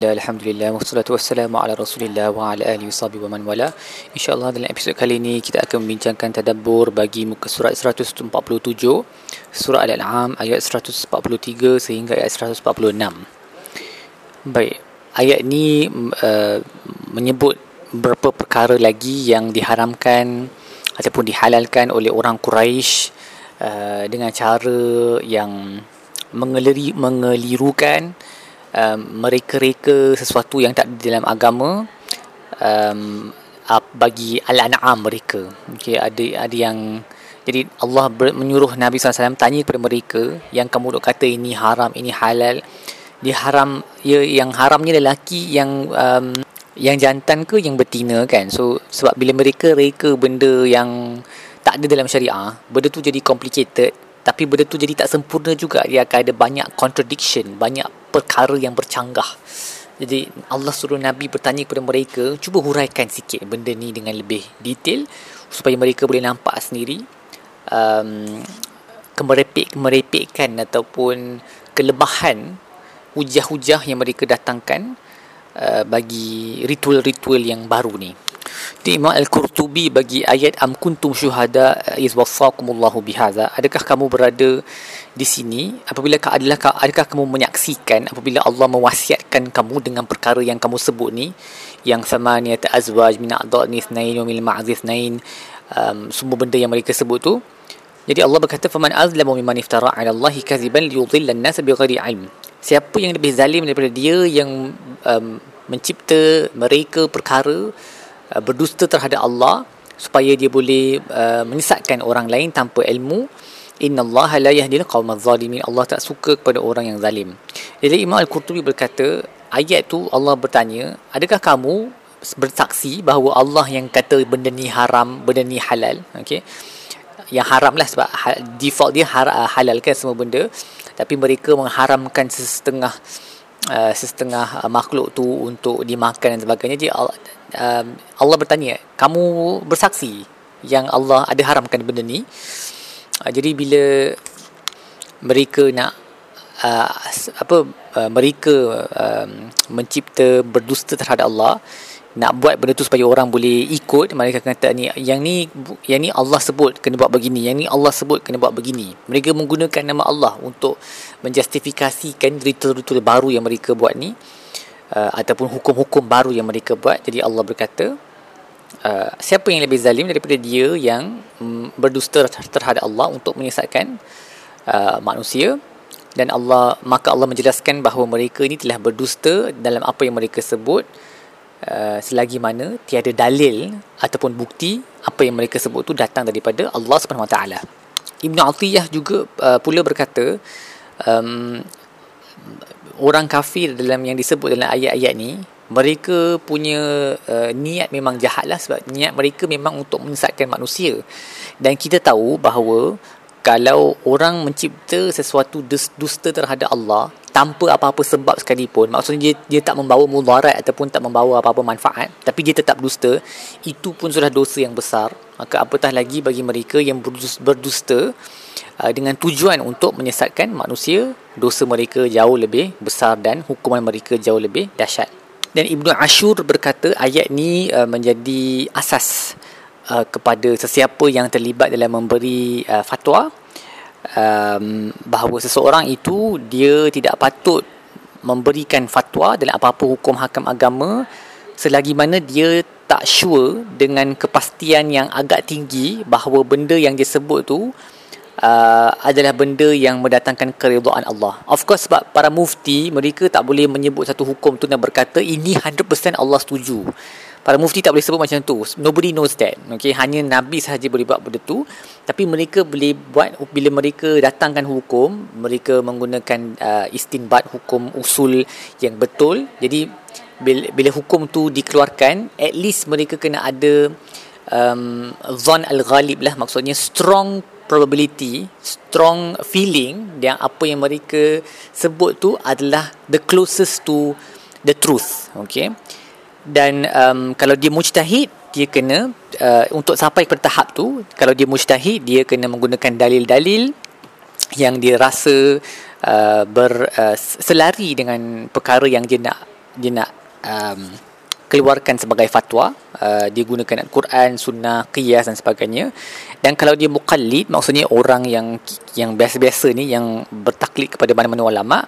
Alhamdulillah wassalatu wassalamu ala Rasulillah wa ala alihi washabihi wa man wala. Insya-Allah dalam episod kali ini kita akan membincangkan tadabbur bagi muka surat 147 surah Al-An'am ayat 143 sehingga ayat 146. Baik, ayat ini uh, menyebut beberapa perkara lagi yang diharamkan ataupun dihalalkan oleh orang Quraisy uh, dengan cara yang mengeleri mengelirukan um, mereka-reka sesuatu yang tak ada dalam agama um, bagi al-an'am mereka. Okey, ada ada yang jadi Allah ber, menyuruh Nabi SAW tanya kepada mereka yang kamu duk kata ini haram, ini halal. Dia haram ya yang haramnya lelaki yang um, yang jantan ke yang betina kan. So sebab bila mereka reka benda yang tak ada dalam syariah, benda tu jadi complicated tapi benda tu jadi tak sempurna juga dia akan ada banyak contradiction banyak perkara yang bercanggah. Jadi Allah suruh Nabi bertanya kepada mereka cuba huraikan sikit benda ni dengan lebih detail supaya mereka boleh nampak sendiri. Um, kemerepek-kemerepekkan ataupun kelebahan hujah-hujah yang mereka datangkan uh, bagi ritual-ritual yang baru ni di Imam Al-Qurtubi bagi ayat am kuntum syuhada iz wasakumullahu bihaza. Adakah kamu berada di sini? Apabila adalah adakah kamu menyaksikan apabila Allah mewasiatkan kamu dengan perkara yang kamu sebut ni? Yang samaniyat azwaj min a'dhani ithnain wa min ma'dhi ithnain um, semua benda yang mereka sebut tu. Jadi Allah berkata faman azlamu mimman iftara 'ala Allah kadhiban liyudhilla an-nas bighairi 'ilm. Siapa yang lebih zalim daripada dia yang um, mencipta mereka perkara Uh, berdusta terhadap Allah supaya dia boleh uh, menyesatkan orang lain tanpa ilmu. Innallaha la yahdil qaumal zalimin Allah tak suka kepada orang yang zalim. Jadi Imam Al-Qurtubi berkata ayat tu Allah bertanya adakah kamu bersaksi bahawa Allah yang kata benda ni haram benda ni halal? Okey. Yang haram lah sebab default dia halal kan semua benda. Tapi mereka mengharamkan setengah uh, setengah uh, makhluk tu untuk dimakan dan sebagainya. Dia uh, Allah bertanya kamu bersaksi yang Allah ada haramkan benda ni? Uh, jadi bila mereka nak uh, apa uh, mereka uh, mencipta berdusta terhadap Allah nak buat benda tu supaya orang boleh ikut mereka kata ni yang ni yang ni Allah sebut kena buat begini yang ni Allah sebut kena buat begini. Mereka menggunakan nama Allah untuk menjustifikasikan ritual-ritual baru yang mereka buat ni uh, ataupun hukum-hukum baru yang mereka buat jadi Allah berkata uh, siapa yang lebih zalim daripada dia yang um, berdusta terhadap Allah untuk menyesatkan uh, manusia dan Allah maka Allah menjelaskan bahawa mereka ini telah berdusta dalam apa yang mereka sebut Uh, selagi mana tiada dalil ataupun bukti apa yang mereka sebut tu datang daripada Allah Subhanahu Wa Taala. Ibnu Atiyah juga uh, pula berkata um, orang kafir dalam yang disebut dalam ayat-ayat ni mereka punya uh, niat memang jahat lah sebab niat mereka memang untuk menyesatkan manusia. Dan kita tahu bahawa kalau orang mencipta sesuatu dusta terhadap Allah tanpa apa-apa sebab sekalipun maksudnya dia, dia tak membawa mudarat ataupun tak membawa apa-apa manfaat tapi dia tetap dusta itu pun sudah dosa yang besar. Maka apatah lagi bagi mereka yang berdusta uh, dengan tujuan untuk menyesatkan manusia dosa mereka jauh lebih besar dan hukuman mereka jauh lebih dahsyat. Dan Ibnu Ashur berkata ayat ni uh, menjadi asas uh, kepada sesiapa yang terlibat dalam memberi uh, fatwa um, bahawa seseorang itu dia tidak patut memberikan fatwa dalam apa-apa hukum hakam agama selagi mana dia tak sure dengan kepastian yang agak tinggi bahawa benda yang dia sebut tu uh, adalah benda yang mendatangkan keridhaan Allah. Of course sebab para mufti mereka tak boleh menyebut satu hukum tu dan berkata ini 100% Allah setuju. Para mufti tak boleh sebut macam tu. Nobody knows that. Okay, hanya Nabi sahaja boleh buat benda tu. Tapi mereka boleh buat bila mereka datangkan hukum, mereka menggunakan uh, istinbat hukum usul yang betul. Jadi bila, bila hukum tu dikeluarkan, at least mereka kena ada um, zon al-ghalib lah. Maksudnya strong probability, strong feeling yang apa yang mereka sebut tu adalah the closest to the truth. Okay dan um, kalau dia mujtahid dia kena uh, untuk sampai ke tahap tu kalau dia mujtahid dia kena menggunakan dalil-dalil yang dia rasa uh, ber uh, dengan perkara yang dia nak dia nak um, keluarkan sebagai fatwa uh, dia gunakan Al-Quran, sunnah, qiyas dan sebagainya. Dan kalau dia muqallid maksudnya orang yang yang biasa-biasa ni yang bertaklid kepada mana-mana ulama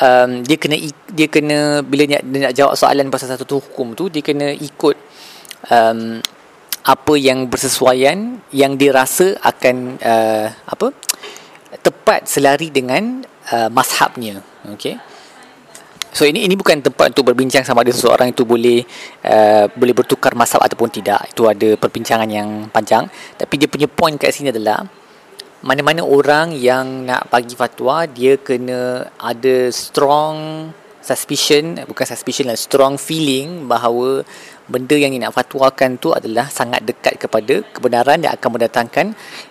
um, dia kena dia kena bila dia, dia nak jawab soalan pasal satu hukum tu dia kena ikut um, apa yang bersesuaian yang dia rasa akan uh, apa tepat selari dengan uh, mazhabnya. Okey So ini ini bukan tempat untuk berbincang sama ada seseorang itu boleh uh, boleh bertukar mazhab ataupun tidak. Itu ada perbincangan yang panjang. Tapi dia punya point kat sini adalah mana-mana orang yang nak bagi fatwa dia kena ada strong suspicion bukan suspicion lah strong feeling bahawa benda yang nak fatwakan tu adalah sangat dekat kepada kebenaran yang akan mendatangkan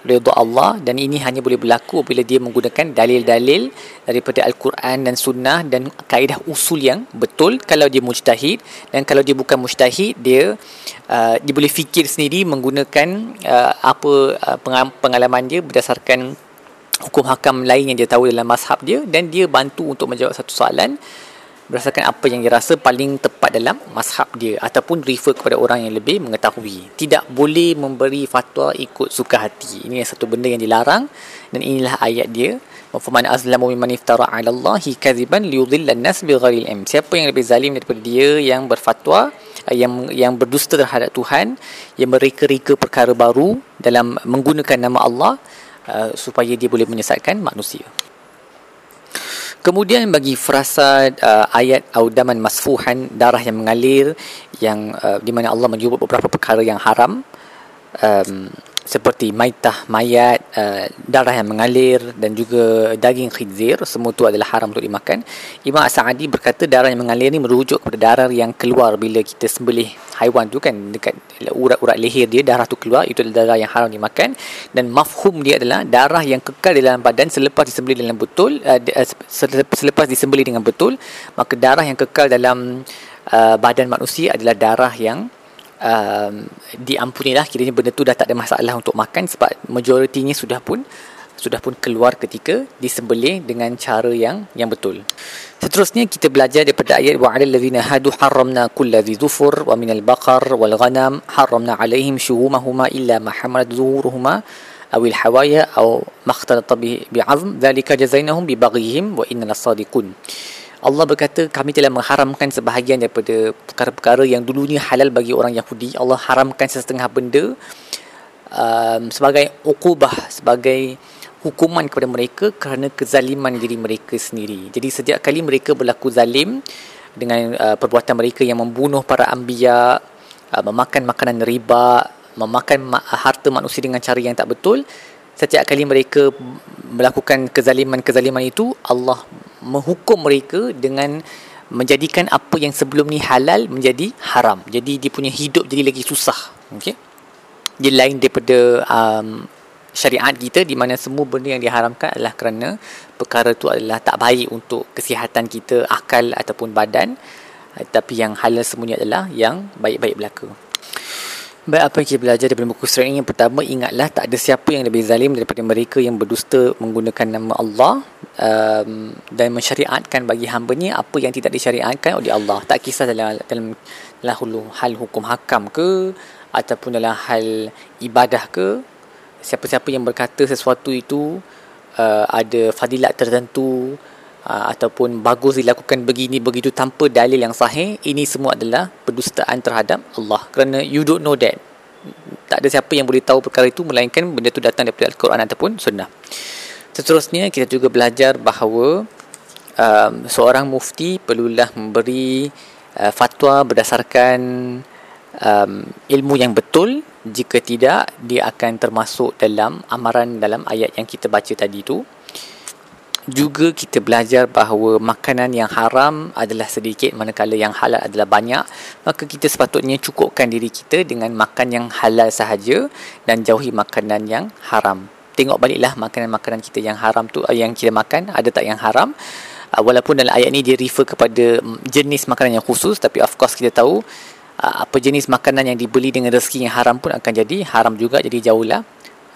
redha Allah. Dan ini hanya boleh berlaku apabila dia menggunakan dalil-dalil daripada al-Quran dan sunnah dan kaedah usul yang betul. Kalau dia mujtahid dan kalau dia bukan mujtahid dia uh, dia boleh fikir sendiri menggunakan uh, apa uh, pengalaman dia berdasarkan hukum hakam lain yang dia tahu dalam mazhab dia. Dan dia bantu untuk menjawab satu soalan berdasarkan apa yang dia rasa paling tepat dalam mazhab dia ataupun refer kepada orang yang lebih mengetahui. Tidak boleh memberi fatwa ikut suka hati. Ini satu benda yang dilarang dan inilah ayat dia. Faman azlamu mimman iftara 'ala Allahi liyudhilla an-nas bighairi ilm. Siapa yang lebih zalim daripada dia yang berfatwa yang yang berdusta terhadap Tuhan, yang mereka-reka perkara baru dalam menggunakan nama Allah uh, supaya dia boleh menyesatkan manusia. Kemudian bagi frasa uh, ayat audaman masfuhan darah yang mengalir yang uh, di mana Allah menyebut beberapa perkara yang haram um, seperti maitah mayat uh, darah yang mengalir dan juga daging khinzir semua itu adalah haram untuk dimakan. Imam As-Sa'adi berkata darah yang mengalir ni merujuk kepada darah yang keluar bila kita sembelih haiwan tu kan dekat urat-urat leher dia darah tu keluar itu adalah darah yang haram dimakan. Dan mafhum dia adalah darah yang kekal di dalam badan selepas disembelih dalam betul uh, selepas disembelih dengan betul maka darah yang kekal dalam uh, badan manusia adalah darah yang um, diampunilah. Kiranya benda tu dah tak ada masalah untuk makan sebab majoritinya sudah pun sudah pun keluar ketika disembelih dengan cara yang yang betul. Seterusnya kita belajar daripada ayat wa 'alal ladzina hadu harramna kulladzi dhufur wa minal baqar wal ghanam harramna 'alaihim shuhumahuma illa ma hamalat zuhuruhuma aw al hawaya aw ma ikhtalata bi 'azm dhalika jazainahum bi baghihim wa inna lasadiqun. Allah berkata kami telah mengharamkan sebahagian daripada perkara-perkara yang dulunya halal bagi orang Yahudi Allah haramkan setengah benda um, sebagai ukubah sebagai hukuman kepada mereka kerana kezaliman diri mereka sendiri jadi setiap kali mereka berlaku zalim dengan uh, perbuatan mereka yang membunuh para anbiya uh, memakan makanan riba memakan ma- harta manusia dengan cara yang tak betul setiap kali mereka melakukan kezaliman-kezaliman itu Allah menghukum mereka dengan menjadikan apa yang sebelum ni halal menjadi haram. Jadi dia punya hidup jadi lagi susah. Okey. Dia lain daripada um, syariat kita di mana semua benda yang diharamkan adalah kerana perkara itu adalah tak baik untuk kesihatan kita, akal ataupun badan. Tapi yang halal semuanya adalah yang baik-baik belaka. Baik apa yang kita belajar daripada buku surat ini Yang pertama ingatlah tak ada siapa yang lebih zalim Daripada mereka yang berdusta menggunakan nama Allah um, Dan mensyariatkan bagi hambanya Apa yang tidak disyariatkan oleh Allah Tak kisah dalam, dalam, dalam hal hukum hakam ke Ataupun dalam hal ibadah ke Siapa-siapa yang berkata sesuatu itu uh, Ada fadilat tertentu uh, ataupun bagus dilakukan begini begitu tanpa dalil yang sahih ini semua adalah pendustaan terhadap Allah. Kerana you don't know that. Tak ada siapa yang boleh tahu perkara itu melainkan benda itu datang daripada Al-Quran ataupun sunnah. Seterusnya kita juga belajar bahawa um, seorang mufti perlulah memberi uh, fatwa berdasarkan um, ilmu yang betul jika tidak dia akan termasuk dalam amaran dalam ayat yang kita baca tadi itu juga kita belajar bahawa makanan yang haram adalah sedikit manakala yang halal adalah banyak maka kita sepatutnya cukupkan diri kita dengan makan yang halal sahaja dan jauhi makanan yang haram. Tengok baliklah makanan-makanan kita yang haram tu eh, yang kita makan ada tak yang haram? Uh, walaupun dalam ayat ni dia refer kepada mm, jenis makanan yang khusus tapi of course kita tahu apa jenis makanan yang dibeli dengan rezeki yang haram pun akan jadi haram juga jadi jauhlah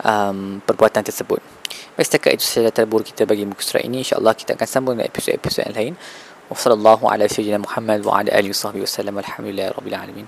um, perbuatan tersebut Baik setakat itu sahaja terburu kita bagi muka surat ini InsyaAllah kita akan sambung dengan episod-episod yang lain Wassalamualaikum warahmatullahi wabarakatuh. Muhammad wa ala alihi wasallam. Alhamdulillah rabbil alamin.